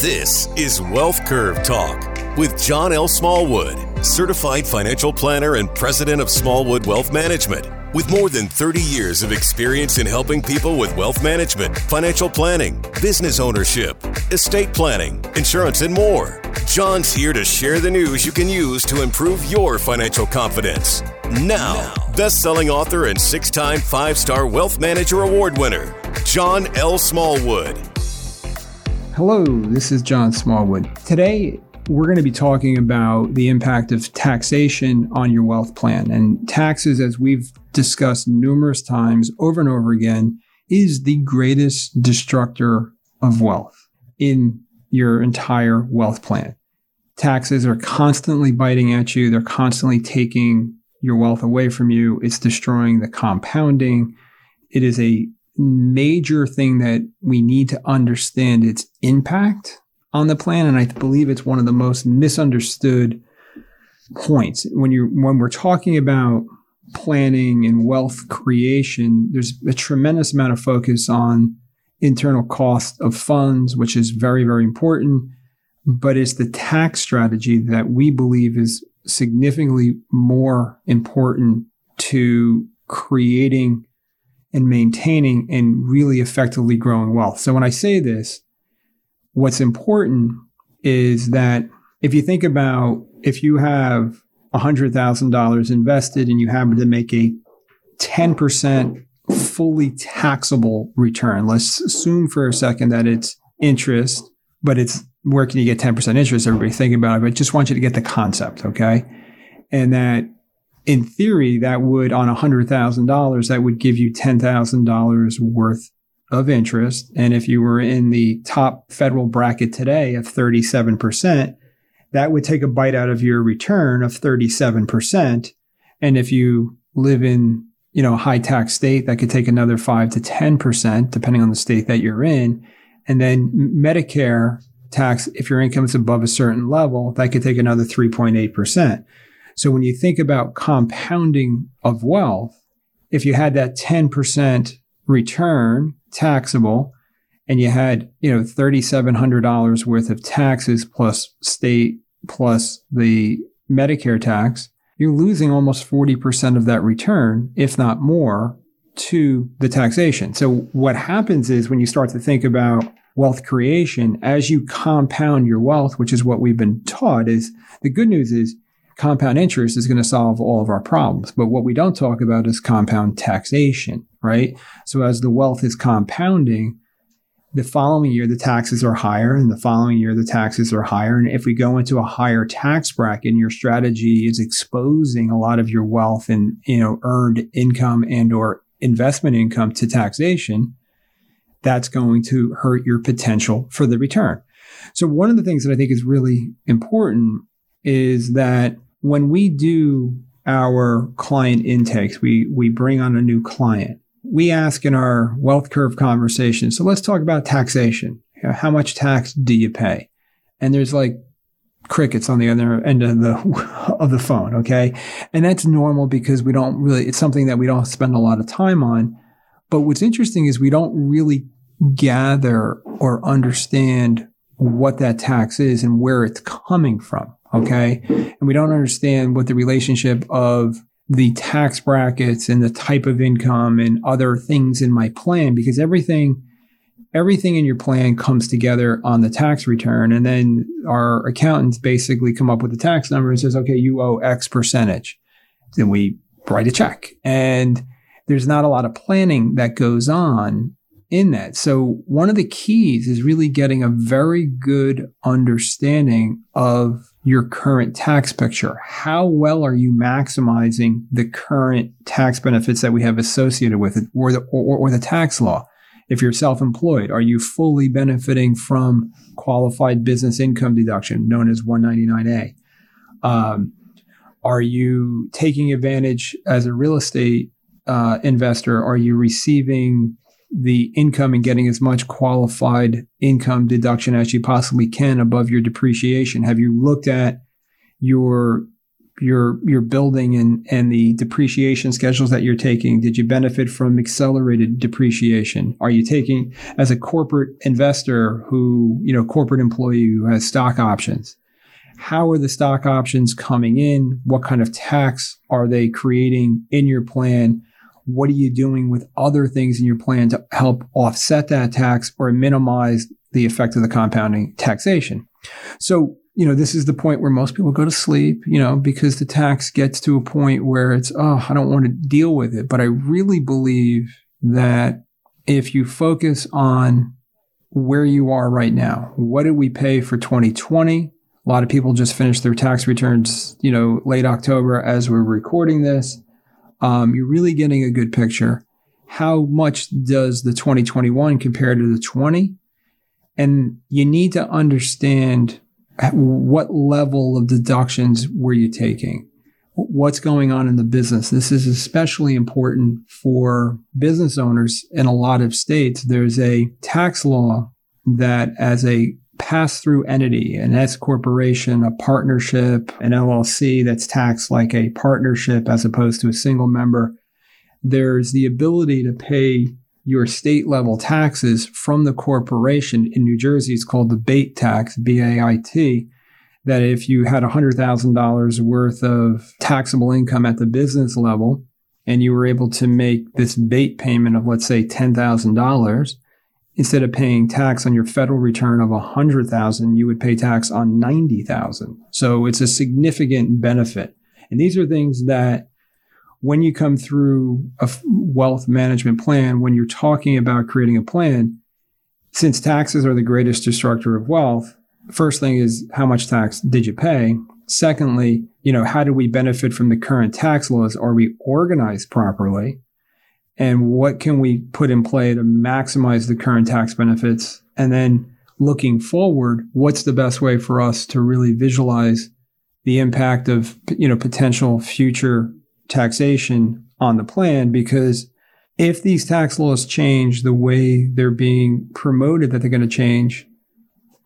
This is Wealth Curve Talk with John L. Smallwood, certified financial planner and president of Smallwood Wealth Management. With more than 30 years of experience in helping people with wealth management, financial planning, business ownership, estate planning, insurance, and more, John's here to share the news you can use to improve your financial confidence. Now, best selling author and six time five star Wealth Manager Award winner, John L. Smallwood. Hello, this is John Smallwood. Today, we're going to be talking about the impact of taxation on your wealth plan. And taxes, as we've discussed numerous times over and over again, is the greatest destructor of wealth in your entire wealth plan. Taxes are constantly biting at you, they're constantly taking your wealth away from you, it's destroying the compounding. It is a major thing that we need to understand its impact on the plan. And I believe it's one of the most misunderstood points when you when we're talking about planning and wealth creation, there's a tremendous amount of focus on internal cost of funds, which is very, very important. But it's the tax strategy that we believe is significantly more important to creating and maintaining and really effectively growing wealth. So when I say this, what's important is that if you think about if you have $100,000 invested and you happen to make a 10% fully taxable return, let's assume for a second that it's interest, but it's where can you get 10% interest? Everybody thinking about it, but I just want you to get the concept, okay? And that in theory, that would, on $100,000, that would give you $10,000 worth of interest. And if you were in the top federal bracket today of 37%, that would take a bite out of your return of 37%. And if you live in, you know, a high tax state, that could take another 5 to 10%, depending on the state that you're in. And then Medicare tax, if your income is above a certain level, that could take another 3.8%. So when you think about compounding of wealth, if you had that 10% return taxable and you had, you know, $3,700 worth of taxes plus state plus the Medicare tax, you're losing almost 40% of that return, if not more, to the taxation. So what happens is when you start to think about wealth creation, as you compound your wealth, which is what we've been taught, is the good news is compound interest is going to solve all of our problems. But what we don't talk about is compound taxation, right? So as the wealth is compounding, the following year the taxes are higher and the following year the taxes are higher and if we go into a higher tax bracket and your strategy is exposing a lot of your wealth and you know earned income and or investment income to taxation that's going to hurt your potential for the return so one of the things that i think is really important is that when we do our client intakes, we, we bring on a new client. We ask in our wealth curve conversation, so let's talk about taxation. How much tax do you pay? And there's like crickets on the other end of the of the phone, okay? And that's normal because we don't really it's something that we don't spend a lot of time on. But what's interesting is we don't really gather or understand what that tax is and where it's coming from. Okay. And we don't understand what the relationship of the tax brackets and the type of income and other things in my plan because everything everything in your plan comes together on the tax return and then our accountants basically come up with the tax number and says okay you owe x percentage then we write a check and there's not a lot of planning that goes on in that. So one of the keys is really getting a very good understanding of your current tax picture. How well are you maximizing the current tax benefits that we have associated with it or the, or, or the tax law? If you're self-employed, are you fully benefiting from qualified business income deduction known as 199A? Um, are you taking advantage as a real estate uh, investor? Are you receiving the income and getting as much qualified income deduction as you possibly can above your depreciation? Have you looked at your your your building and and the depreciation schedules that you're taking? Did you benefit from accelerated depreciation? Are you taking as a corporate investor who you know corporate employee who has stock options how are the stock options coming in? What kind of tax are they creating in your plan what are you doing with other things in your plan to help offset that tax or minimize the effect of the compounding taxation so you know, this is the point where most people go to sleep, you know, because the tax gets to a point where it's, oh, I don't want to deal with it. But I really believe that if you focus on where you are right now, what did we pay for 2020? A lot of people just finished their tax returns, you know, late October as we're recording this. Um, you're really getting a good picture. How much does the 2021 compare to the 20? And you need to understand what level of deductions were you taking? What's going on in the business? This is especially important for business owners in a lot of states. There's a tax law that as a pass through entity, an S corporation, a partnership, an LLC that's taxed like a partnership as opposed to a single member, there's the ability to pay your state level taxes from the corporation. In New Jersey, it's called the BAIT tax, B A I T. That if you had $100,000 worth of taxable income at the business level and you were able to make this BAIT payment of, let's say, $10,000, instead of paying tax on your federal return of 100,000, you would pay tax on 90,000. So it's a significant benefit. And these are things that when you come through a wealth management plan, when you're talking about creating a plan, since taxes are the greatest destructor of wealth, first thing is how much tax did you pay? Secondly, you know, how do we benefit from the current tax laws? Are we organized properly? And what can we put in play to maximize the current tax benefits? And then looking forward, what's the best way for us to really visualize the impact of, you know, potential future taxation on the plan because if these tax laws change the way they're being promoted that they're going to change,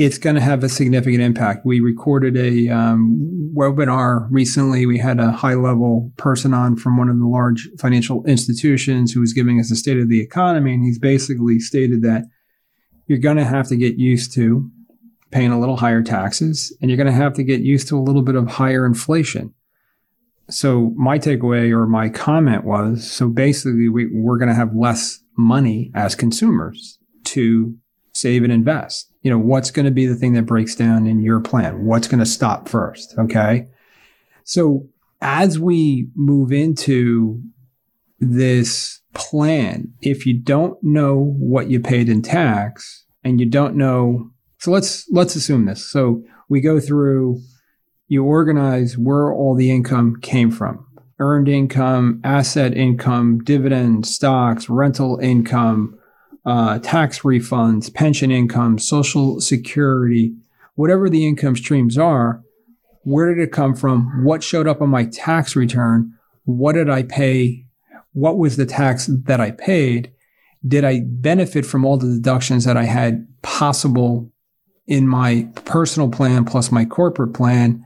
it's going to have a significant impact. We recorded a um, webinar recently. We had a high level person on from one of the large financial institutions who was giving us a state of the economy. And he's basically stated that you're going to have to get used to paying a little higher taxes and you're going to have to get used to a little bit of higher inflation so my takeaway or my comment was so basically we, we're going to have less money as consumers to save and invest. You know what's going to be the thing that breaks down in your plan? What's going to stop first okay? So as we move into this plan if you don't know what you paid in tax and you don't know so let's let's assume this. So we go through you organize where all the income came from. Earned income, asset income, dividends, stocks, rental income, uh, tax refunds, pension income, social security, whatever the income streams are. Where did it come from? What showed up on my tax return? What did I pay? What was the tax that I paid? Did I benefit from all the deductions that I had possible in my personal plan plus my corporate plan?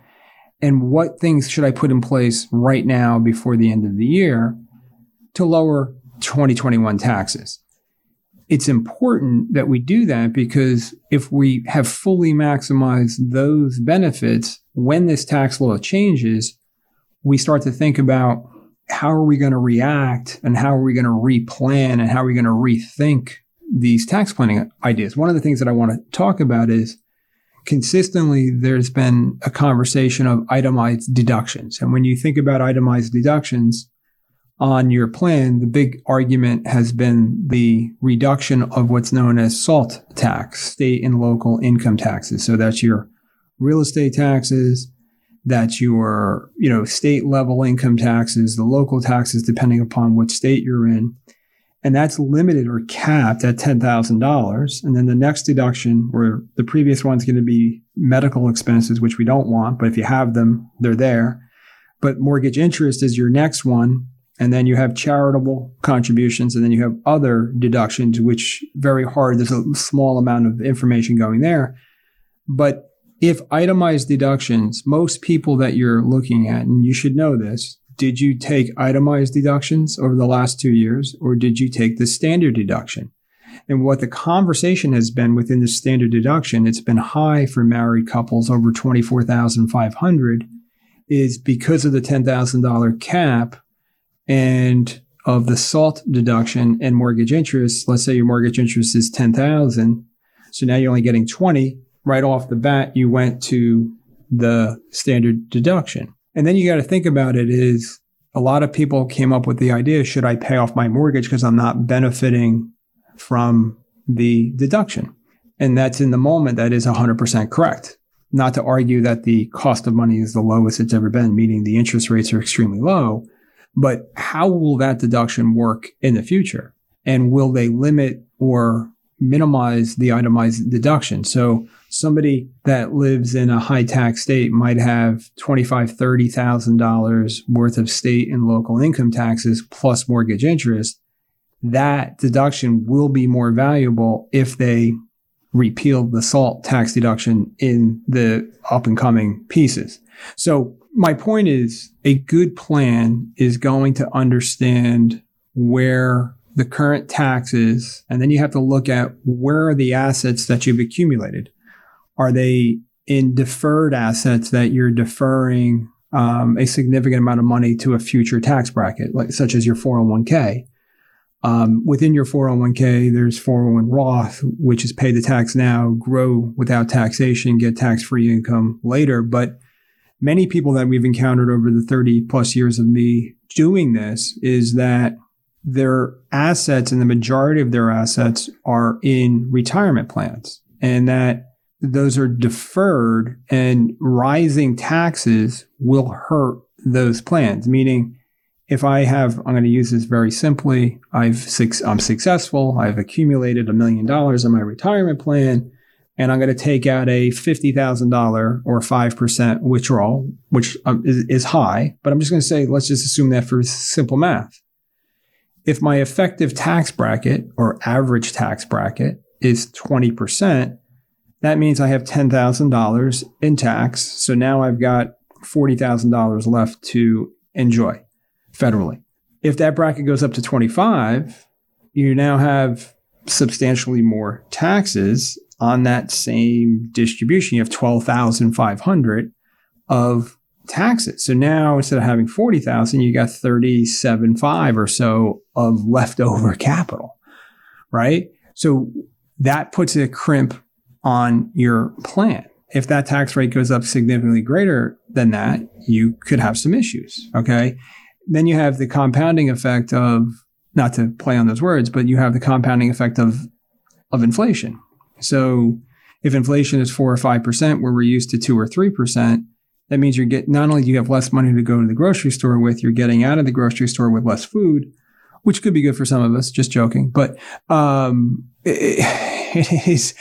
and what things should I put in place right now before the end of the year to lower 2021 taxes. It's important that we do that because if we have fully maximized those benefits when this tax law changes, we start to think about how are we going to react and how are we going to replan and how are we going to rethink these tax planning ideas. One of the things that I want to talk about is consistently there's been a conversation of itemized deductions. And when you think about itemized deductions on your plan, the big argument has been the reduction of what's known as SALT tax, state and local income taxes. So that's your real estate taxes, that's your, you know, state level income taxes, the local taxes, depending upon what state you're in and that's limited or capped at $10,000. And then the next deduction, where the previous one's going to be medical expenses, which we don't want, but if you have them, they're there. But mortgage interest is your next one. And then you have charitable contributions, and then you have other deductions, which very hard. There's a small amount of information going there. But if itemized deductions, most people that you're looking at, and you should know this, did you take itemized deductions over the last two years or did you take the standard deduction? And what the conversation has been within the standard deduction, it's been high for married couples over 24,500 is because of the $10,000 cap and of the SALT deduction and mortgage interest. Let's say your mortgage interest is 10,000. So now you're only getting 20 right off the bat. You went to the standard deduction. And then you got to think about it is a lot of people came up with the idea, should I pay off my mortgage because I'm not benefiting from the deduction? And that's in the moment that is 100% correct. Not to argue that the cost of money is the lowest it's ever been, meaning the interest rates are extremely low. But how will that deduction work in the future? And will they limit or minimize the itemized deduction? So somebody that lives in a high tax state might have twenty-five, thirty thousand dollars worth of state and local income taxes plus mortgage interest. That deduction will be more valuable if they repeal the SALT tax deduction in the up and coming pieces. So my point is a good plan is going to understand where the current tax is, and then you have to look at where are the assets that you've accumulated. Are they in deferred assets that you're deferring um, a significant amount of money to a future tax bracket, like such as your 401k? Um, within your 401k, there's 401 Roth, which is pay the tax now, grow without taxation, get tax free income later. But many people that we've encountered over the 30 plus years of me doing this is that their assets and the majority of their assets are in retirement plans and that those are deferred and rising taxes will hurt those plans. Meaning, if I have, I'm going to use this very simply. I've, six I'm successful. I've accumulated a million dollars in my retirement plan and I'm going to take out a $50,000 or 5% withdrawal, which um, is, is high, but I'm just going to say, let's just assume that for simple math. If my effective tax bracket or average tax bracket is 20%, that means I have $10,000 in tax. So now I've got $40,000 left to enjoy federally. If that bracket goes up to 25, you now have substantially more taxes on that same distribution, you have 12,500 of taxes. So now instead of having 40,000, you got 37.5 or so of leftover capital, right? So that puts a crimp on your plan. If that tax rate goes up significantly greater than that, you could have some issues. Okay. Then you have the compounding effect of, not to play on those words, but you have the compounding effect of, of inflation. So if inflation is four or five percent, where we're used to two or three percent, that means you're get not only do you have less money to go to the grocery store with, you're getting out of the grocery store with less food, which could be good for some of us. Just joking, but um, it, it is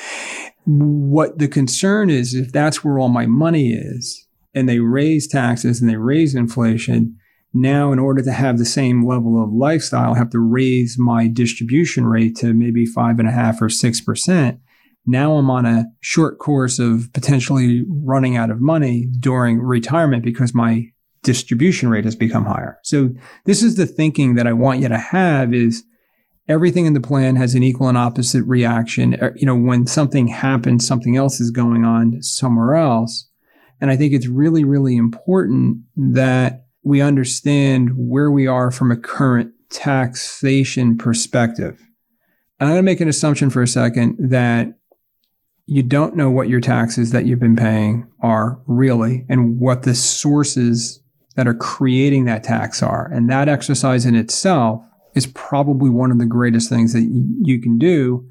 what the concern is. If that's where all my money is, and they raise taxes and they raise inflation, now in order to have the same level of lifestyle, I have to raise my distribution rate to maybe five and a half or six percent now I'm on a short course of potentially running out of money during retirement because my distribution rate has become higher. So this is the thinking that I want you to have is everything in the plan has an equal and opposite reaction. Er, you know, when something happens, something else is going on somewhere else. And I think it's really, really important that we understand where we are from a current taxation perspective. And I'm going to make an assumption for a second that you don't know what your taxes that you've been paying are really and what the sources that are creating that tax are. And that exercise in itself is probably one of the greatest things that you can do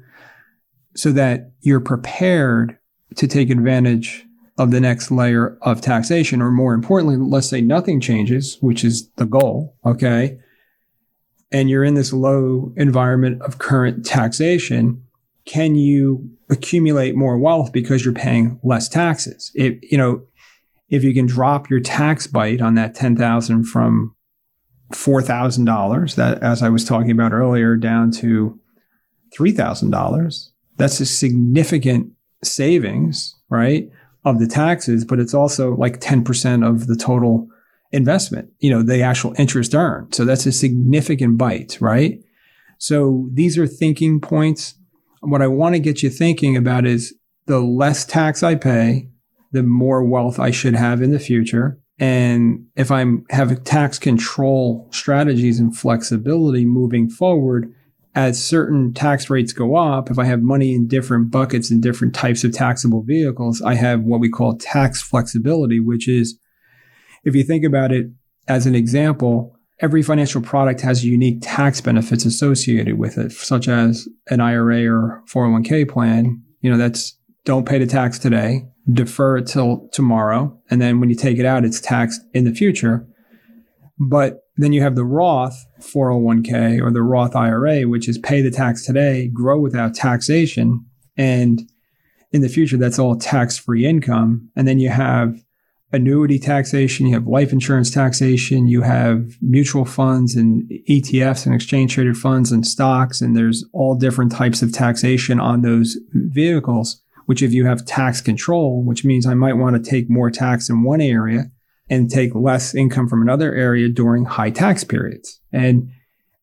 so that you're prepared to take advantage of the next layer of taxation. Or more importantly, let's say nothing changes, which is the goal. Okay. And you're in this low environment of current taxation can you accumulate more wealth because you're paying less taxes? If you know, if you can drop your tax bite on that ten thousand from four thousand dollars, that as I was talking about earlier, down to three thousand dollars, that's a significant savings, right? of the taxes, but it's also like 10% of the total investment, you know, the actual interest earned. So that's a significant bite, right? So these are thinking points. What I want to get you thinking about is the less tax I pay, the more wealth I should have in the future. And if i have tax control strategies and flexibility moving forward, as certain tax rates go up, if I have money in different buckets and different types of taxable vehicles, I have what we call tax flexibility, which is if you think about it as an example, every financial product has unique tax benefits associated with it, such as an IRA or 401k plan. You know, that's don't pay the tax today, defer it till tomorrow. And then when you take it out, it's taxed in the future. But then you have the Roth 401k or the Roth IRA, which is pay the tax today, grow without taxation. And in the future, that's all tax free income. And then you have annuity taxation, you have life insurance taxation, you have mutual funds and ETFs and exchange traded funds and stocks, and there's all different types of taxation on those vehicles. Which, if you have tax control, which means I might want to take more tax in one area and take less income from another area during high tax periods. And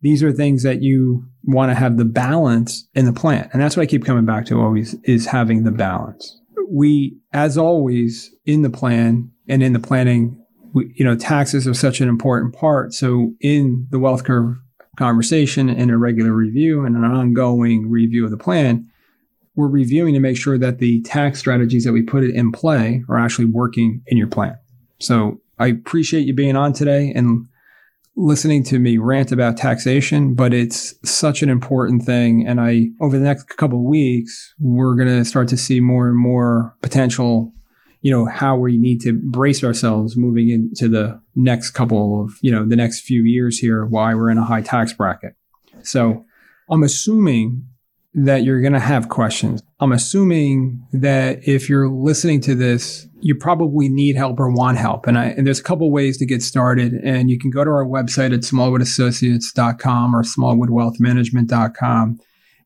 these are things that you want to have the balance in the plan. And that's what I keep coming back to always is having the balance. We, as always, in the plan, and in the planning, we, you know, taxes are such an important part. So in the wealth curve conversation and a regular review and an ongoing review of the plan, we're reviewing to make sure that the tax strategies that we put in play are actually working in your plan. So I appreciate you being on today and listening to me rant about taxation, but it's such an important thing. And I, over the next couple weeks, we're going to start to see more and more potential you know, how we need to brace ourselves moving into the next couple of, you know, the next few years here, why we're in a high tax bracket. So I'm assuming that you're going to have questions. I'm assuming that if you're listening to this, you probably need help or want help. And, I, and there's a couple ways to get started. And you can go to our website at smallwoodassociates.com or smallwoodwealthmanagement.com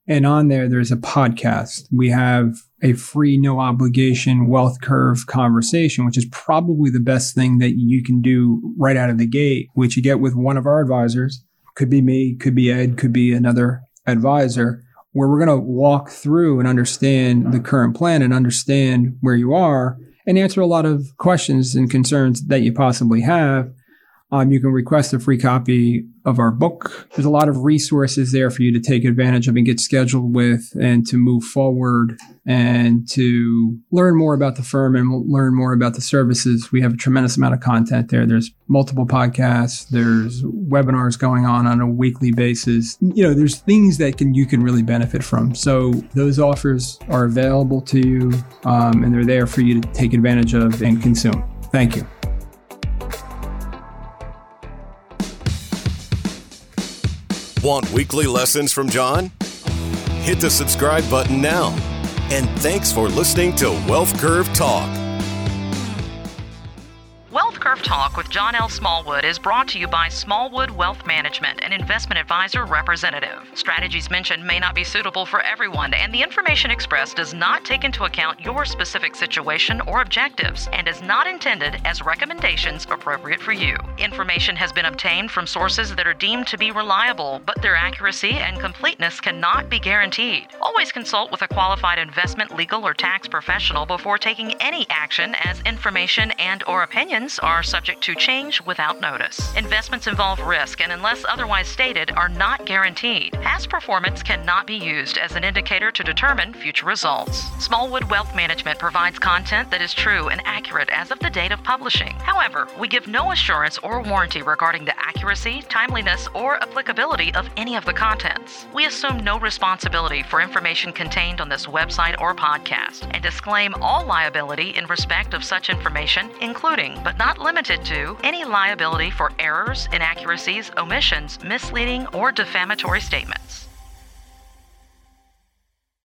and on there, there's a podcast. We have a free, no obligation wealth curve conversation, which is probably the best thing that you can do right out of the gate, which you get with one of our advisors. Could be me, could be Ed, could be another advisor, where we're going to walk through and understand the current plan and understand where you are and answer a lot of questions and concerns that you possibly have um, you can request a free copy of our book. There's a lot of resources there for you to take advantage of and get scheduled with and to move forward and to learn more about the firm and learn more about the services. We have a tremendous amount of content there. There's multiple podcasts. There's webinars going on on a weekly basis. You know, there's things that can you can really benefit from. So those offers are available to you um, and they're there for you to take advantage of and consume. Thank you. Want weekly lessons from John? Hit the subscribe button now. And thanks for listening to Wealth Curve Talk. Curve Talk with John L. Smallwood is brought to you by Smallwood Wealth Management, an investment advisor representative. Strategies mentioned may not be suitable for everyone, and the information expressed does not take into account your specific situation or objectives and is not intended as recommendations appropriate for you. Information has been obtained from sources that are deemed to be reliable, but their accuracy and completeness cannot be guaranteed. Always consult with a qualified investment, legal, or tax professional before taking any action as information and or opinions are subject to change without notice. Investments involve risk and, unless otherwise stated, are not guaranteed. Past performance cannot be used as an indicator to determine future results. Smallwood Wealth Management provides content that is true and accurate as of the date of publishing. However, we give no assurance or warranty regarding the accuracy, timeliness, or applicability of any of the contents. We assume no responsibility for information contained on this website or podcast and disclaim all liability in respect of such information, including but not limited to any liability for errors, inaccuracies, omissions, misleading, or defamatory statements.